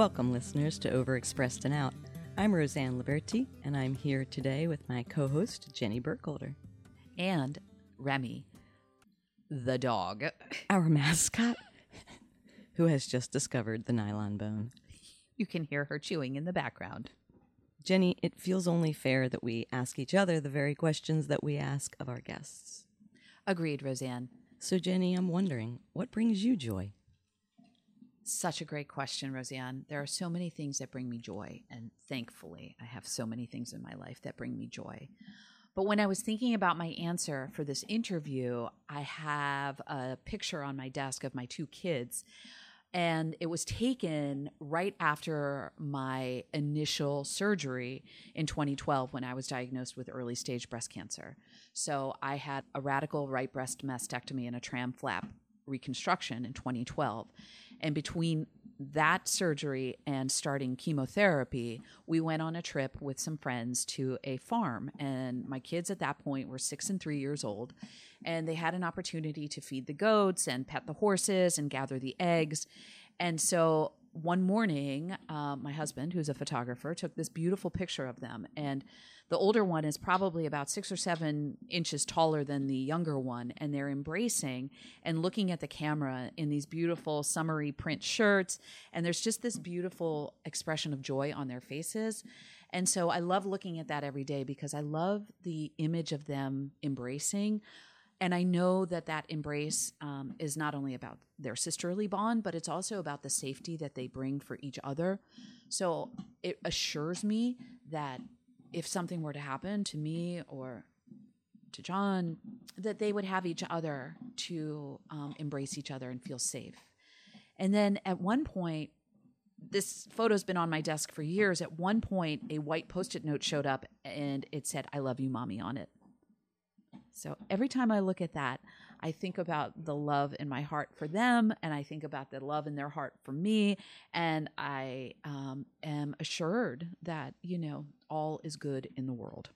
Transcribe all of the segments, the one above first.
Welcome, listeners, to Overexpressed and Out. I'm Roseanne Liberti, and I'm here today with my co host, Jenny Burkholder. and Remy, the dog. Our mascot, who has just discovered the nylon bone. You can hear her chewing in the background. Jenny, it feels only fair that we ask each other the very questions that we ask of our guests. Agreed, Roseanne. So, Jenny, I'm wondering, what brings you joy? Such a great question, Roseanne. There are so many things that bring me joy, and thankfully, I have so many things in my life that bring me joy. But when I was thinking about my answer for this interview, I have a picture on my desk of my two kids. And it was taken right after my initial surgery in 2012 when I was diagnosed with early stage breast cancer. So I had a radical right breast mastectomy and a tram flap reconstruction in 2012. And between that surgery and starting chemotherapy, we went on a trip with some friends to a farm. And my kids at that point were six and three years old. And they had an opportunity to feed the goats and pet the horses and gather the eggs. And so one morning, uh, my husband, who's a photographer, took this beautiful picture of them. And the older one is probably about six or seven inches taller than the younger one. And they're embracing and looking at the camera in these beautiful summery print shirts. And there's just this beautiful expression of joy on their faces. And so I love looking at that every day because I love the image of them embracing. And I know that that embrace um, is not only about their sisterly bond, but it's also about the safety that they bring for each other. So it assures me that if something were to happen to me or to John, that they would have each other to um, embrace each other and feel safe. And then at one point, this photo's been on my desk for years. At one point, a white post it note showed up and it said, I love you, mommy, on it. So every time I look at that, I think about the love in my heart for them, and I think about the love in their heart for me, and I um, am assured that you know all is good in the world.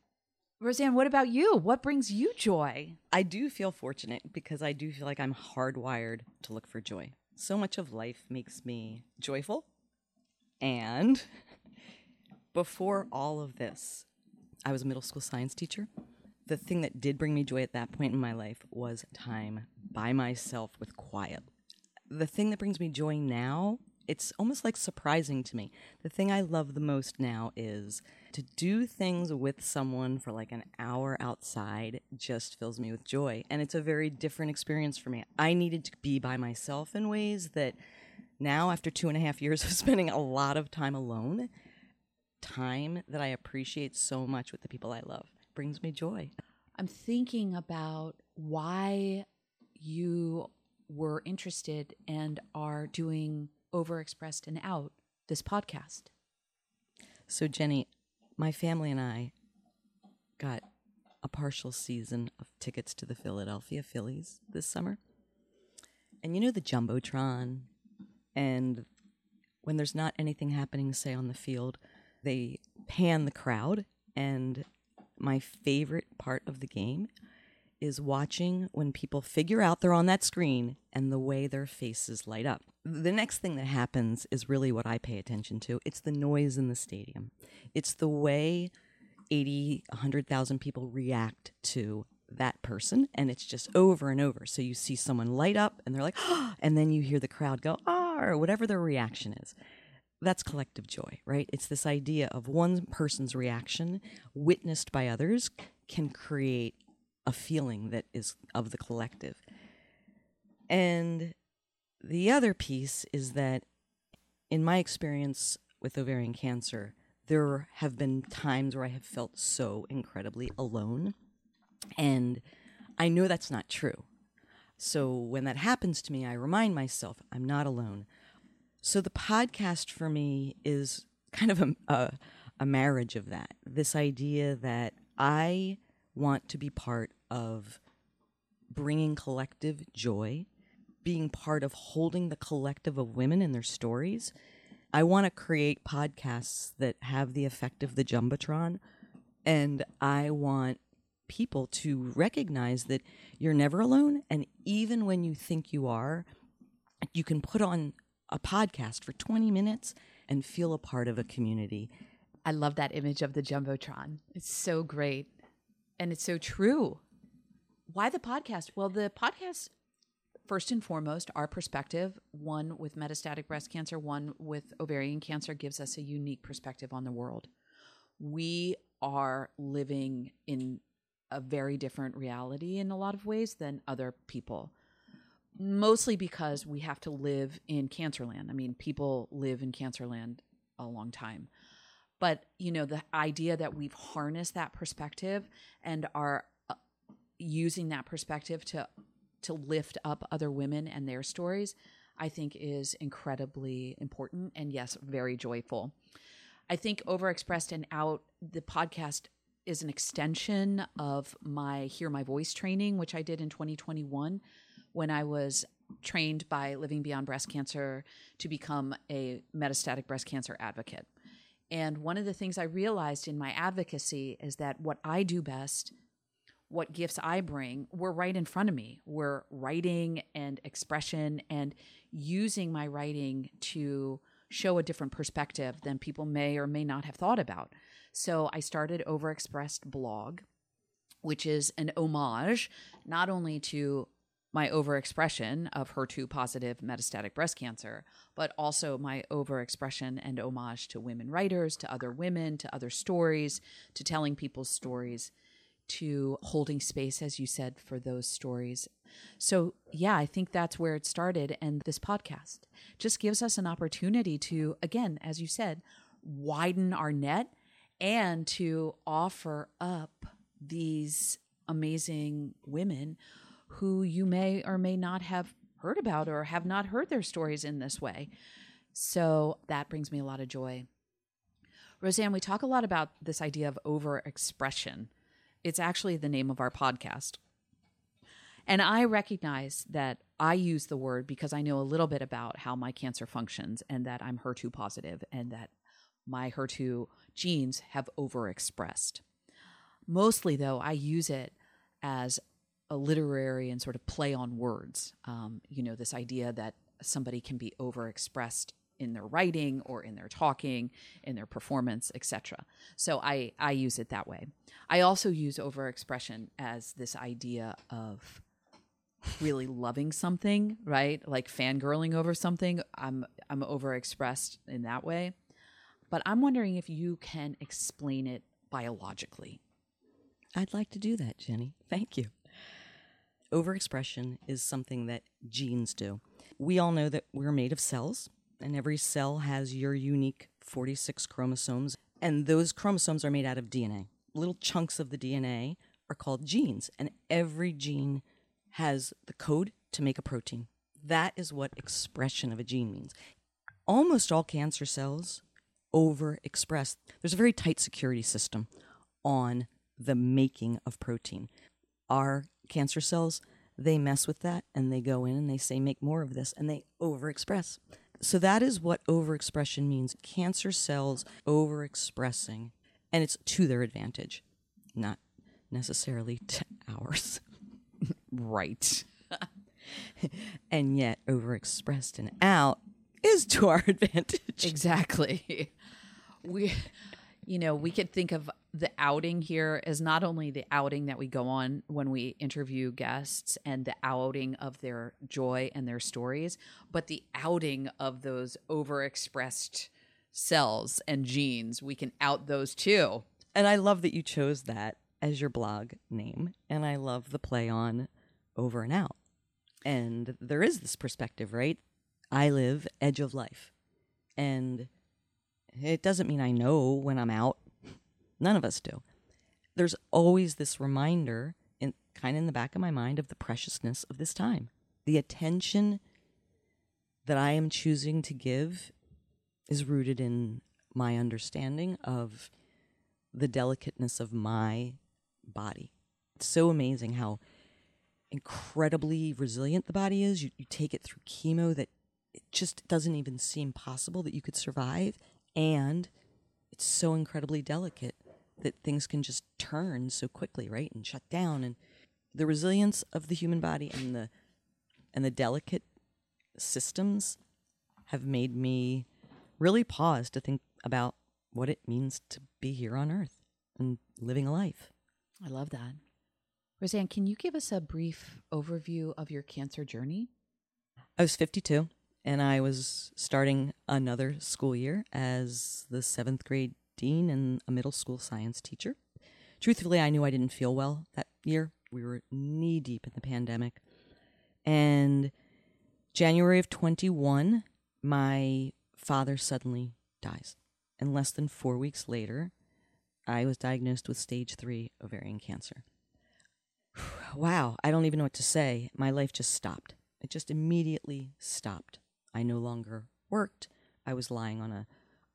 Roseanne, what about you? What brings you joy? I do feel fortunate because I do feel like I'm hardwired to look for joy. So much of life makes me joyful. And before all of this, I was a middle school science teacher. The thing that did bring me joy at that point in my life was time by myself with quiet. The thing that brings me joy now, it's almost like surprising to me. The thing I love the most now is to do things with someone for like an hour outside just fills me with joy. And it's a very different experience for me. I needed to be by myself in ways that now, after two and a half years of spending a lot of time alone, time that I appreciate so much with the people I love brings me joy. I'm thinking about why you were interested and are doing Overexpressed and Out, this podcast. So, Jenny, my family and I got a partial season of tickets to the Philadelphia Phillies this summer. And you know the Jumbotron? And when there's not anything happening, say, on the field, they pan the crowd. And my favorite part of the game is watching when people figure out they're on that screen and the way their faces light up. The next thing that happens is really what I pay attention to. It's the noise in the stadium. It's the way 80, 100,000 people react to that person and it's just over and over. So you see someone light up and they're like, oh, and then you hear the crowd go, ah, or whatever their reaction is. That's collective joy, right? It's this idea of one person's reaction witnessed by others can create a feeling that is of the collective. And the other piece is that, in my experience with ovarian cancer, there have been times where I have felt so incredibly alone. And I know that's not true. So when that happens to me, I remind myself I'm not alone. So the podcast for me is kind of a, a, a marriage of that. This idea that I want to be part of bringing collective joy, being part of holding the collective of women and their stories. I want to create podcasts that have the effect of the Jumbotron. And I want people to recognize that you're never alone. And even when you think you are, you can put on a podcast for 20 minutes and feel a part of a community. I love that image of the Jumbotron. It's so great. And it's so true. Why the podcast? Well, the podcast, first and foremost, our perspective, one with metastatic breast cancer, one with ovarian cancer, gives us a unique perspective on the world. We are living in a very different reality in a lot of ways than other people. Mostly because we have to live in Cancerland. I mean, people live in Cancerland a long time. But, you know, the idea that we've harnessed that perspective and are uh, using that perspective to to lift up other women and their stories, I think is incredibly important and yes, very joyful. I think overexpressed and out the podcast is an extension of my Hear My Voice training, which I did in 2021 when I was trained by Living Beyond Breast Cancer to become a metastatic breast cancer advocate. And one of the things I realized in my advocacy is that what I do best, what gifts I bring, were right in front of me. We're writing and expression and using my writing to show a different perspective than people may or may not have thought about. So I started Overexpressed blog, which is an homage not only to my overexpression of HER2 positive metastatic breast cancer, but also my overexpression and homage to women writers, to other women, to other stories, to telling people's stories, to holding space, as you said, for those stories. So, yeah, I think that's where it started. And this podcast just gives us an opportunity to, again, as you said, widen our net and to offer up these amazing women who you may or may not have heard about or have not heard their stories in this way. So that brings me a lot of joy. Roseanne, we talk a lot about this idea of overexpression. It's actually the name of our podcast. And I recognize that I use the word because I know a little bit about how my cancer functions and that I'm HER2 positive and that my HER2 genes have overexpressed. Mostly, though, I use it as a literary and sort of play on words. Um, you know, this idea that somebody can be overexpressed in their writing or in their talking, in their performance, etc. So I I use it that way. I also use overexpression as this idea of really loving something, right? Like fangirling over something. I'm I'm overexpressed in that way. But I'm wondering if you can explain it biologically. I'd like to do that, Jenny. Thank you. Overexpression is something that genes do. We all know that we're made of cells, and every cell has your unique 46 chromosomes, and those chromosomes are made out of DNA. Little chunks of the DNA are called genes, and every gene has the code to make a protein. That is what expression of a gene means. Almost all cancer cells overexpress. There's a very tight security system on the making of protein. Our cancer cells, they mess with that and they go in and they say, make more of this, and they overexpress. So that is what overexpression means cancer cells overexpressing, and it's to their advantage, not necessarily to ours. Right. and yet, overexpressed and out is to our advantage. Exactly. We you know, we could think of the outing here is not only the outing that we go on when we interview guests and the outing of their joy and their stories, but the outing of those overexpressed cells and genes. We can out those too. And I love that you chose that as your blog name. And I love the play on over and out. And there is this perspective, right? I live edge of life. And it doesn't mean I know when I'm out. None of us do. There's always this reminder, in, kind of in the back of my mind, of the preciousness of this time. The attention that I am choosing to give is rooted in my understanding of the delicateness of my body. It's so amazing how incredibly resilient the body is. You, you take it through chemo that it just doesn't even seem possible that you could survive and it's so incredibly delicate that things can just turn so quickly, right? And shut down and the resilience of the human body and the and the delicate systems have made me really pause to think about what it means to be here on earth and living a life. I love that. Roseanne, can you give us a brief overview of your cancer journey? I was 52 and I was starting another school year as the seventh grade dean and a middle school science teacher. Truthfully, I knew I didn't feel well that year. We were knee deep in the pandemic. And January of 21, my father suddenly dies. And less than four weeks later, I was diagnosed with stage three ovarian cancer. Wow, I don't even know what to say. My life just stopped. It just immediately stopped. I no longer worked. I was lying on a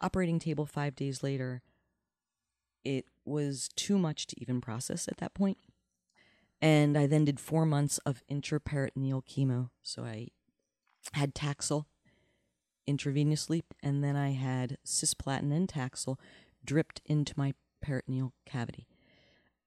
operating table 5 days later. It was too much to even process at that point. And I then did 4 months of intraperitoneal chemo. So I had Taxol intravenously and then I had cisplatin and Taxol dripped into my peritoneal cavity.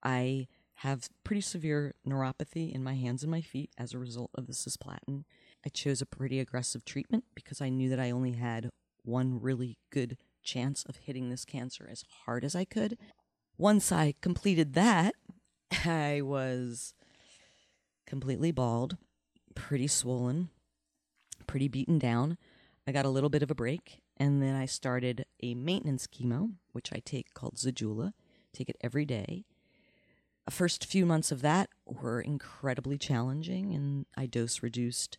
I have pretty severe neuropathy in my hands and my feet as a result of the cisplatin. I chose a pretty aggressive treatment because I knew that I only had one really good chance of hitting this cancer as hard as I could. Once I completed that, I was completely bald, pretty swollen, pretty beaten down. I got a little bit of a break, and then I started a maintenance chemo, which I take called Zejula. Take it every day. The first few months of that were incredibly challenging, and I dose reduced.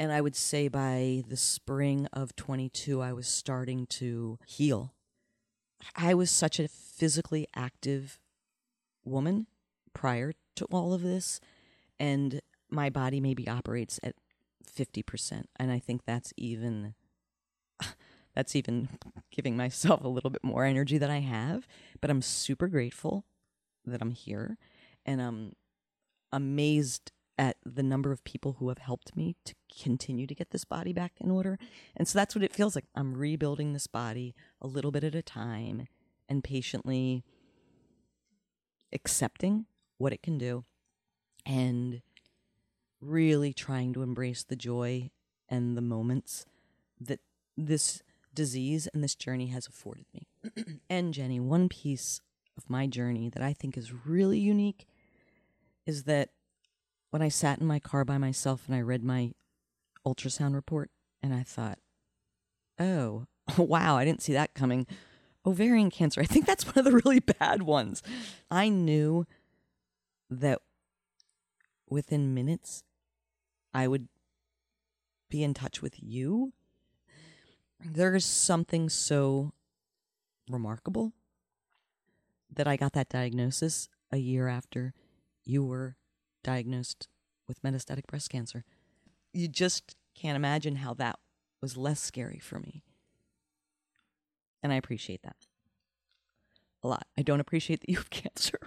And I would say by the spring of 22, I was starting to heal. I was such a physically active woman prior to all of this, and my body maybe operates at 50%. And I think that's even that's even giving myself a little bit more energy than I have, but I'm super grateful that I'm here and I'm amazed at the number of people who have helped me to continue to get this body back in order. And so that's what it feels like. I'm rebuilding this body a little bit at a time and patiently accepting what it can do and really trying to embrace the joy and the moments that this disease and this journey has afforded me. and Jenny, one piece of my journey that I think is really unique is that when I sat in my car by myself and I read my ultrasound report and I thought, oh, wow, I didn't see that coming. Ovarian cancer, I think that's one of the really bad ones. I knew that within minutes I would be in touch with you. There is something so remarkable that I got that diagnosis a year after you were diagnosed with metastatic breast cancer. You just can't imagine how that was less scary for me. And I appreciate that a lot. I don't appreciate that you have cancer.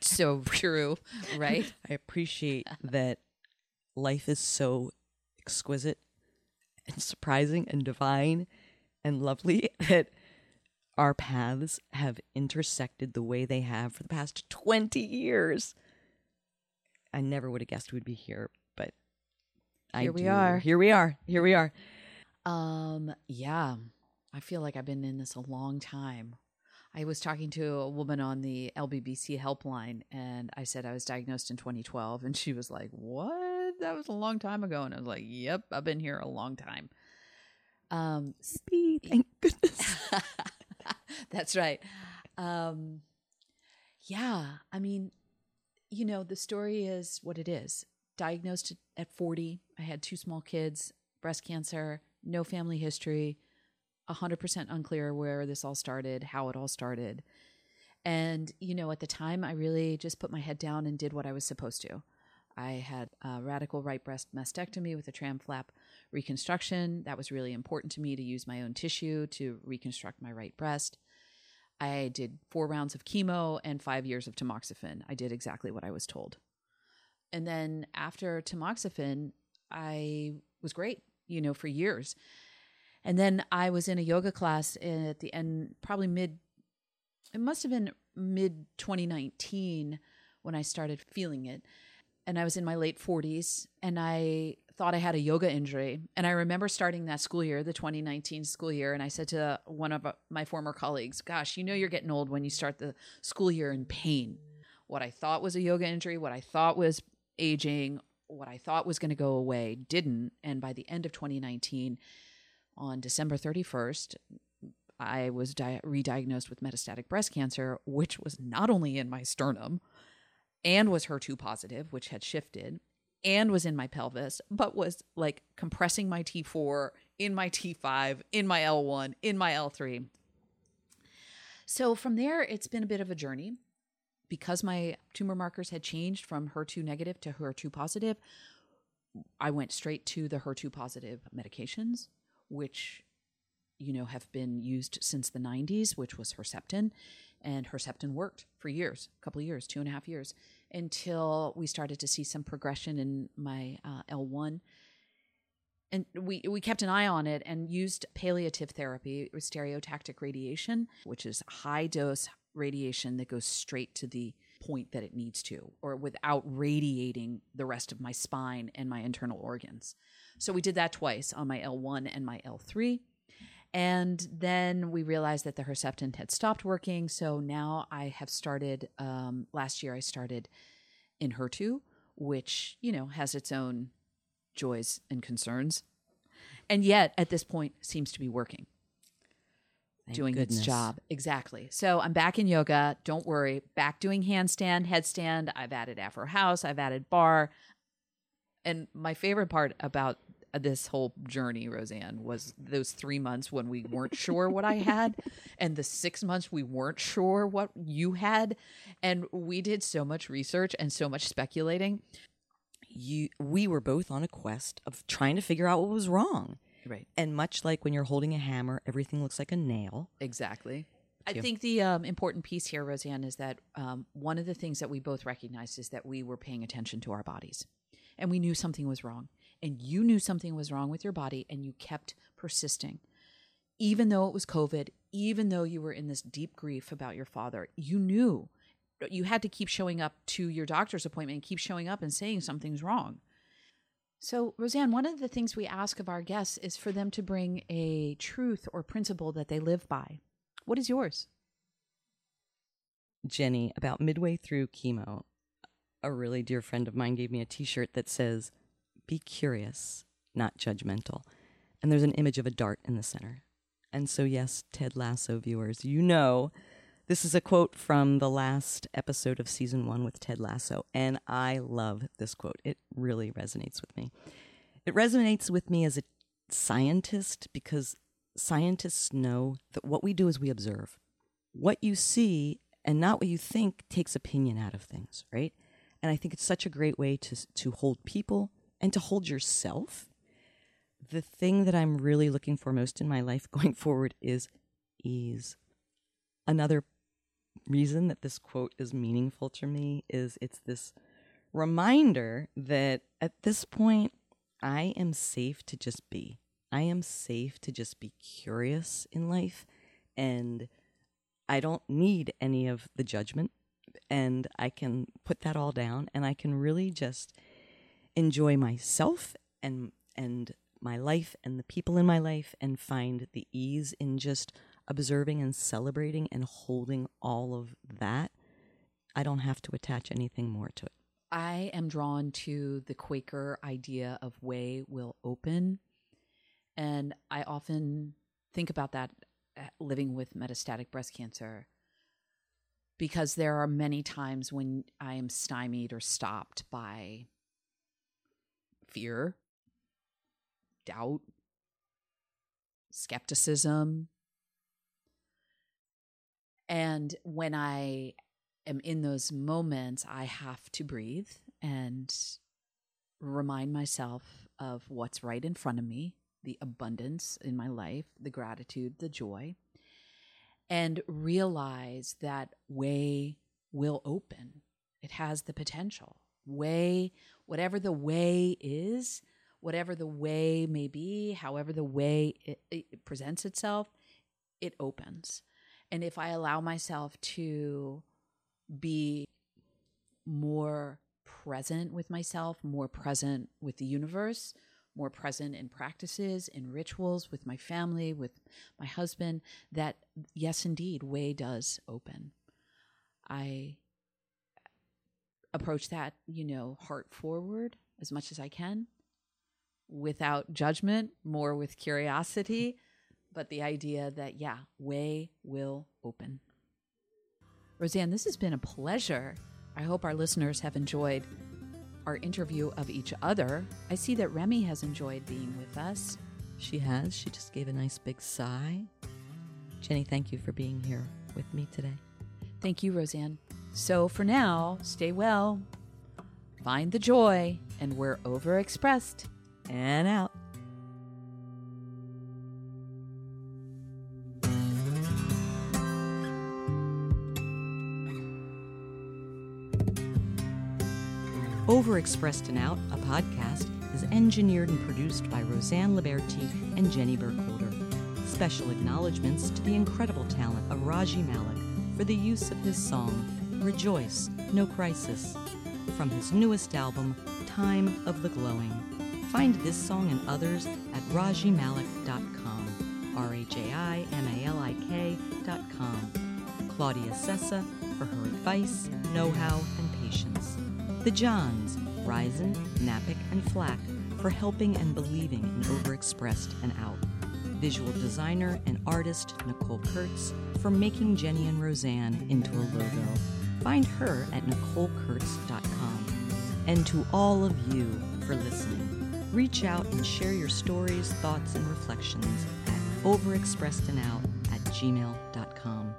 so true, right? I appreciate that life is so exquisite and surprising and divine and lovely that our paths have intersected the way they have for the past 20 years. I never would have guessed we'd be here, but here I we do. are. Here we are. Here we are. Um, yeah. I feel like I've been in this a long time. I was talking to a woman on the LBBC helpline and I said I was diagnosed in 2012 and she was like, "What? That was a long time ago." And I was like, "Yep, I've been here a long time." Um, speed, thank goodness. That's right. Um, yeah, I mean, you know, the story is what it is. Diagnosed at 40, I had two small kids, breast cancer, no family history, 100% unclear where this all started, how it all started. And, you know, at the time, I really just put my head down and did what I was supposed to. I had a radical right breast mastectomy with a tram flap reconstruction. That was really important to me to use my own tissue to reconstruct my right breast. I did four rounds of chemo and five years of tamoxifen. I did exactly what I was told. And then after tamoxifen, I was great, you know, for years. And then I was in a yoga class at the end, probably mid, it must have been mid 2019 when I started feeling it. And I was in my late 40s and I thought I had a yoga injury. And I remember starting that school year, the 2019 school year, and I said to one of uh, my former colleagues, Gosh, you know, you're getting old when you start the school year in pain. What I thought was a yoga injury, what I thought was aging, what I thought was going to go away didn't. And by the end of 2019, on December 31st, I was di- re-diagnosed with metastatic breast cancer, which was not only in my sternum and was HER2 positive, which had shifted, and was in my pelvis, but was like compressing my T4, in my T5, in my L1, in my L3. So from there, it's been a bit of a journey. Because my tumor markers had changed from HER2 negative to HER2 positive, I went straight to the HER2 positive medications, which you know have been used since the 90s, which was Herceptin, and Herceptin worked for years, a couple of years, two and a half years, until we started to see some progression in my uh, L1. And we, we kept an eye on it and used palliative therapy, stereotactic radiation, which is high dose radiation that goes straight to the point that it needs to, or without radiating the rest of my spine and my internal organs. So we did that twice on my L1 and my L3. And then we realized that the Herceptin had stopped working. So now I have started, um, last year I started Enhertu, which, you know, has its own joys and concerns. And yet at this point seems to be working, Thank doing goodness. its job. Exactly. So I'm back in yoga. Don't worry. Back doing handstand, headstand. I've added Afro House, I've added barre. And my favorite part about this whole journey, Roseanne, was those three months when we weren't sure what I had, and the six months we weren't sure what you had. And we did so much research and so much speculating. You, we were both on a quest of trying to figure out what was wrong. Right. And much like when you're holding a hammer, everything looks like a nail. Exactly. I think the um, important piece here, Roseanne, is that um, one of the things that we both recognized is that we were paying attention to our bodies and we knew something was wrong. And you knew something was wrong with your body and you kept persisting. Even though it was COVID, even though you were in this deep grief about your father, you knew you had to keep showing up to your doctor's appointment and keep showing up and saying something's wrong. So, Roseanne, one of the things we ask of our guests is for them to bring a truth or principle that they live by. What is yours? Jenny, about midway through chemo, a really dear friend of mine gave me a t shirt that says, Be curious, not judgmental. And there's an image of a dart in the center. And so, yes, Ted Lasso viewers, you know this is a quote from the last episode of season one with Ted Lasso. And I love this quote. It really resonates with me. It resonates with me as a scientist because scientists know that what we do is we observe. What you see and not what you think takes opinion out of things, right? And I think it's such a great way to to hold people and to hold yourself. The thing that I'm really looking for most in my life going forward is ease. Another reason that this quote is meaningful to me is it's this reminder that at this point I am safe to just be. I am safe to just be curious in life and I don't need any of the judgment and I can put that all down and I can really just enjoy myself and and my life and the people in my life and find the ease in just observing and celebrating and holding all of that. I don't have to attach anything more to it. I am drawn to the Quaker idea of way will open. And I often think about that uh, living with metastatic breast cancer because there are many times when I am stymied or stopped by fear, doubt, skepticism. And when I am in those moments, I have to breathe and remind myself of what's right in front of me, the abundance in my life, the gratitude, the joy, and realize that way will open. It has the potential. Way, whatever the way is, whatever the way may be, however the way it, it presents itself, it opens. And if I allow myself to be more present with myself, more present with the universe, more present in practices, in rituals with my family, with my husband, that yes, indeed, way does open. I approach that, you know, heart forward as much as I can without judgment, more with curiosity, but the idea that, yeah, way will open. Roseanne, this has been a pleasure. I hope our listeners have enjoyed our interview of each other. I see that Remy has enjoyed being with us. She has. She just gave a nice big sigh. Jenny, thank you for being here with me today. Thank you, Roseanne. So for now, stay well, find the joy, and we're overexpressed. And out. Overexpressed and Out, a podcast, is engineered and produced by Roseanne Liberti and Jenny Burkholder. Special acknowledgments to the incredible talent of Raji Malik for the use of his song, Rejoice, No Crisis, from his newest album, Time of the Glowing. Find this song and others at rajimalik.com, R A J I M A L I K.com. Claudia Sessa for her advice, know how, and patience. The Johns, Risen, Napick, and Flack for helping and believing in Overexpressed and Out. Visual designer and artist Nicole Kurtz for making Jenny and Roseanne into a logo. Find her at NicoleKurtz.com. And to all of you for listening, reach out and share your stories, thoughts, and reflections at overexpressedandout at gmail.com.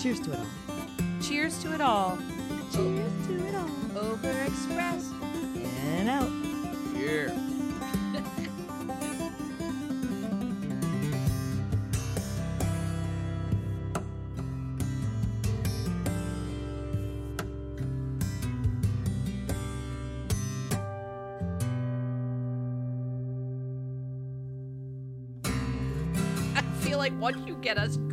Cheers to it all. Cheers to it all. Cheers to it all. Overexpressed. And out. Yeah. I feel like once you get us going.